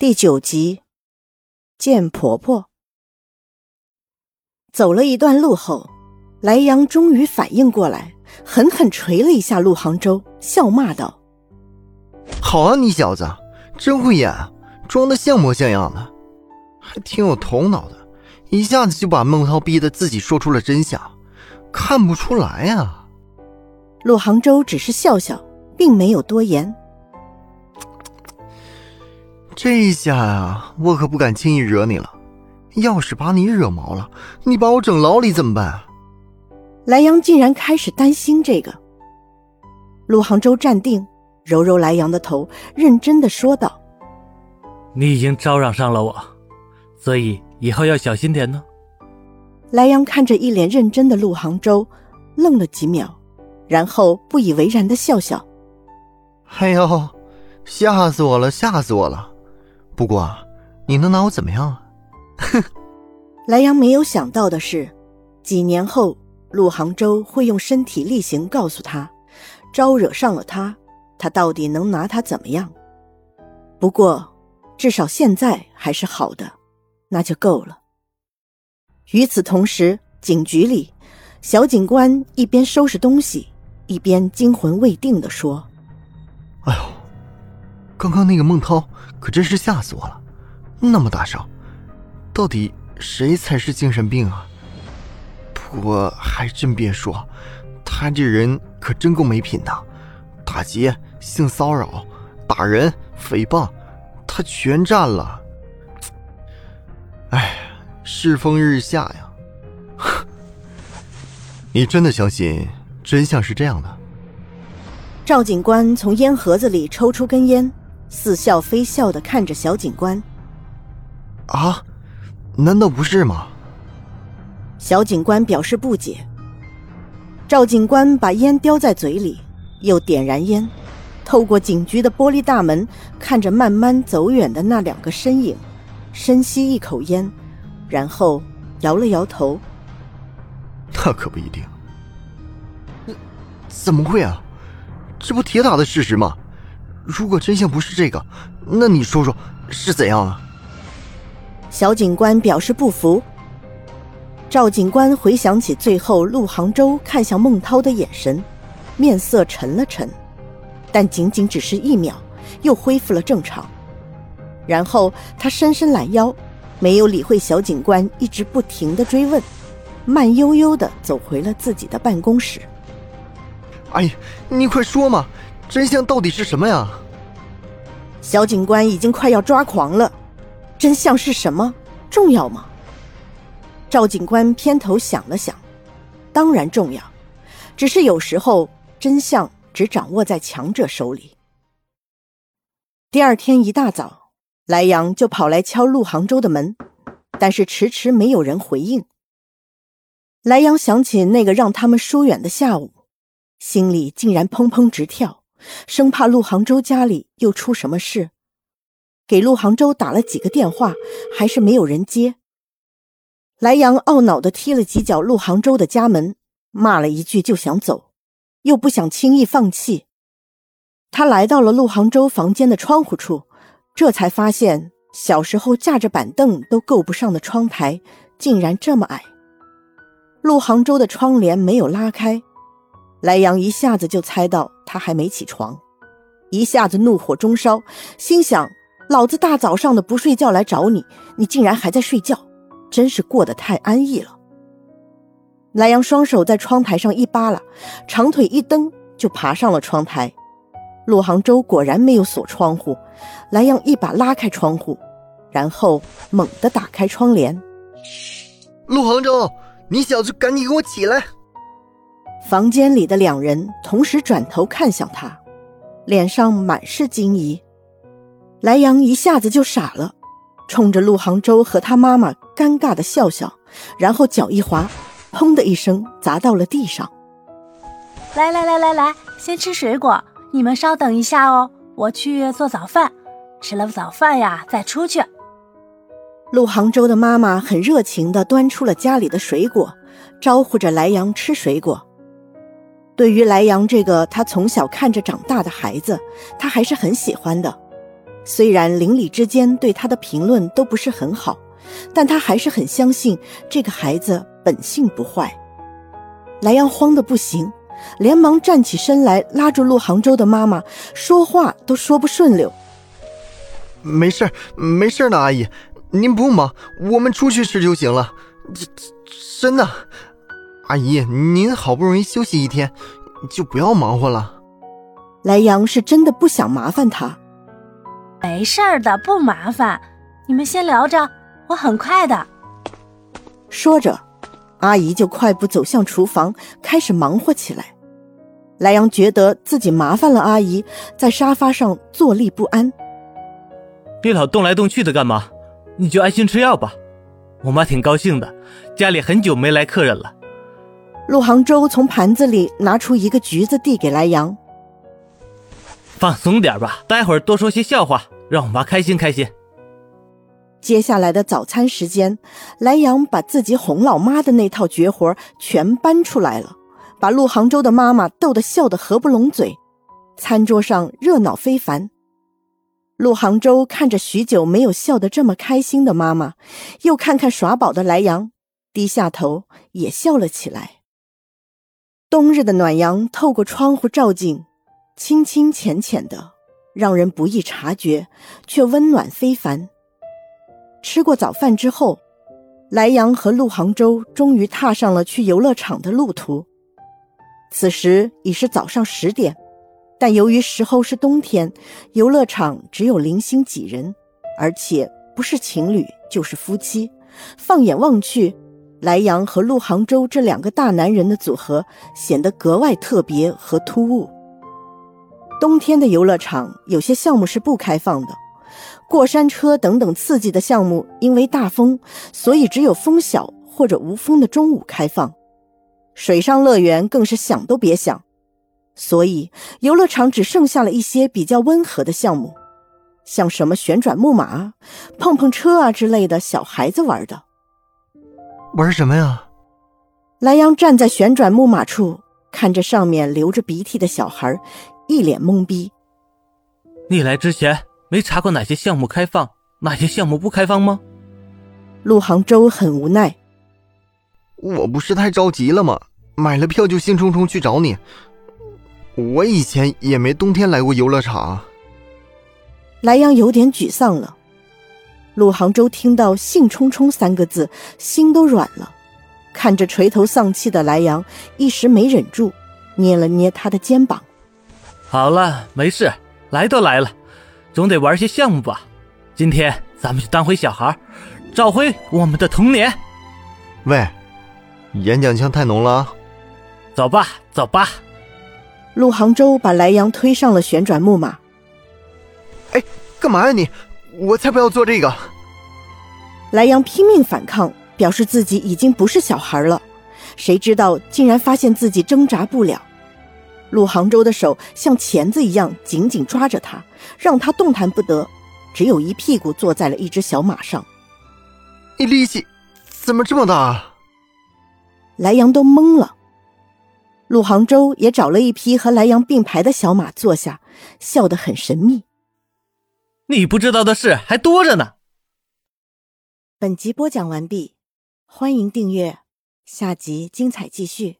第九集，见婆婆。走了一段路后，莱阳终于反应过来，狠狠捶了一下陆杭州，笑骂道：“好啊，你小子真会演，装的像模像样的，还挺有头脑的，一下子就把孟涛逼得自己说出了真相，看不出来啊。”陆杭州只是笑笑，并没有多言。这下啊，我可不敢轻易惹你了。要是把你惹毛了，你把我整牢里怎么办？莱阳竟然开始担心这个。陆杭州站定，揉揉莱阳的头，认真的说道：“你已经招惹上了我，所以以后要小心点呢。”莱阳看着一脸认真的陆杭州，愣了几秒，然后不以为然的笑笑：“哎呦，吓死我了，吓死我了！”不过，你能拿我怎么样啊？哼！莱阳没有想到的是，几年后陆杭州会用身体力行告诉他，招惹上了他，他到底能拿他怎么样？不过，至少现在还是好的，那就够了。与此同时，警局里，小警官一边收拾东西，一边惊魂未定的说：“哎呦！”刚刚那个孟涛可真是吓死我了，那么大声，到底谁才是精神病啊？不过还真别说，他这人可真够没品的，打劫、性骚扰、打人、诽谤，他全占了。哎，世风日下呀！你真的相信真相是这样的？赵警官从烟盒子里抽出根烟。似笑非笑的看着小警官，啊，难道不是吗？小警官表示不解。赵警官把烟叼在嘴里，又点燃烟，透过警局的玻璃大门，看着慢慢走远的那两个身影，深吸一口烟，然后摇了摇头。那可不一定。怎么会啊？这不铁打的事实吗？如果真相不是这个，那你说说是怎样啊？小警官表示不服。赵警官回想起最后陆杭州看向孟涛的眼神，面色沉了沉，但仅仅只是一秒，又恢复了正常。然后他伸伸懒腰，没有理会小警官一直不停的追问，慢悠悠的走回了自己的办公室。哎呀，你快说嘛！真相到底是什么呀？小警官已经快要抓狂了。真相是什么？重要吗？赵警官偏头想了想，当然重要。只是有时候真相只掌握在强者手里。第二天一大早，莱阳就跑来敲陆杭州的门，但是迟迟没有人回应。莱阳想起那个让他们疏远的下午，心里竟然砰砰直跳。生怕陆杭州家里又出什么事，给陆杭州打了几个电话，还是没有人接。莱阳懊恼地踢了几脚陆杭州的家门，骂了一句就想走，又不想轻易放弃。他来到了陆杭州房间的窗户处，这才发现小时候架着板凳都够不上的窗台竟然这么矮。陆杭州的窗帘没有拉开。莱阳一下子就猜到他还没起床，一下子怒火中烧，心想：老子大早上的不睡觉来找你，你竟然还在睡觉，真是过得太安逸了。莱阳双手在窗台上一扒拉，长腿一蹬就爬上了窗台。陆杭州果然没有锁窗户，莱阳一把拉开窗户，然后猛地打开窗帘。陆杭州，你小子赶紧给我起来！房间里的两人同时转头看向他，脸上满是惊疑。莱阳一下子就傻了，冲着陆杭州和他妈妈尴尬的笑笑，然后脚一滑，砰的一声砸到了地上。来来来来来，先吃水果，你们稍等一下哦，我去做早饭，吃了早饭呀再出去。陆杭州的妈妈很热情地端出了家里的水果，招呼着莱阳吃水果。对于莱阳这个他从小看着长大的孩子，他还是很喜欢的，虽然邻里之间对他的评论都不是很好，但他还是很相信这个孩子本性不坏。莱阳慌得不行，连忙站起身来，拉住陆杭州的妈妈，说话都说不顺溜。没事没事呢，阿姨，您不用忙，我们出去吃就行了。真真的，阿姨，您好不容易休息一天，就不要忙活了。莱阳是真的不想麻烦他。没事的，不麻烦，你们先聊着，我很快的。说着，阿姨就快步走向厨房，开始忙活起来。莱阳觉得自己麻烦了阿姨，在沙发上坐立不安。别老动来动去的干嘛？你就安心吃药吧。我妈挺高兴的，家里很久没来客人了。陆杭州从盘子里拿出一个橘子递给莱阳。放松点吧，待会儿多说些笑话，让我妈开心开心。接下来的早餐时间，莱阳把自己哄老妈的那套绝活全搬出来了，把陆杭州的妈妈逗得笑得合不拢嘴。餐桌上热闹非凡。陆杭州看着许久没有笑得这么开心的妈妈，又看看耍宝的莱阳，低下头也笑了起来。冬日的暖阳透过窗户照进，清清浅浅的，让人不易察觉，却温暖非凡。吃过早饭之后，莱阳和陆杭州终于踏上了去游乐场的路途。此时已是早上十点。但由于时候是冬天，游乐场只有零星几人，而且不是情侣就是夫妻。放眼望去，莱阳和陆杭州这两个大男人的组合显得格外特别和突兀。冬天的游乐场有些项目是不开放的，过山车等等刺激的项目因为大风，所以只有风小或者无风的中午开放。水上乐园更是想都别想。所以，游乐场只剩下了一些比较温和的项目，像什么旋转木马、碰碰车啊之类的小孩子玩的。玩什么呀？莱阳站在旋转木马处，看着上面流着鼻涕的小孩，一脸懵逼。你来之前没查过哪些项目开放，哪些项目不开放吗？陆杭州很无奈。我不是太着急了吗？买了票就兴冲冲去找你。我以前也没冬天来过游乐场。莱阳有点沮丧了。陆杭州听到“兴冲冲”三个字，心都软了。看着垂头丧气的莱阳，一时没忍住，捏了捏他的肩膀。好了，没事，来都来了，总得玩些项目吧。今天咱们就当回小孩，找回我们的童年。喂，演讲腔太浓了。走吧，走吧。陆杭州把莱阳推上了旋转木马。哎，干嘛呀你？我才不要做这个！莱阳拼命反抗，表示自己已经不是小孩了。谁知道竟然发现自己挣扎不了。陆杭州的手像钳子一样紧紧抓着他，让他动弹不得，只有一屁股坐在了一只小马上。你力气怎么这么大？莱阳都懵了。陆杭州也找了一匹和莱阳并排的小马坐下，笑得很神秘。你不知道的事还多着呢。本集播讲完毕，欢迎订阅，下集精彩继续。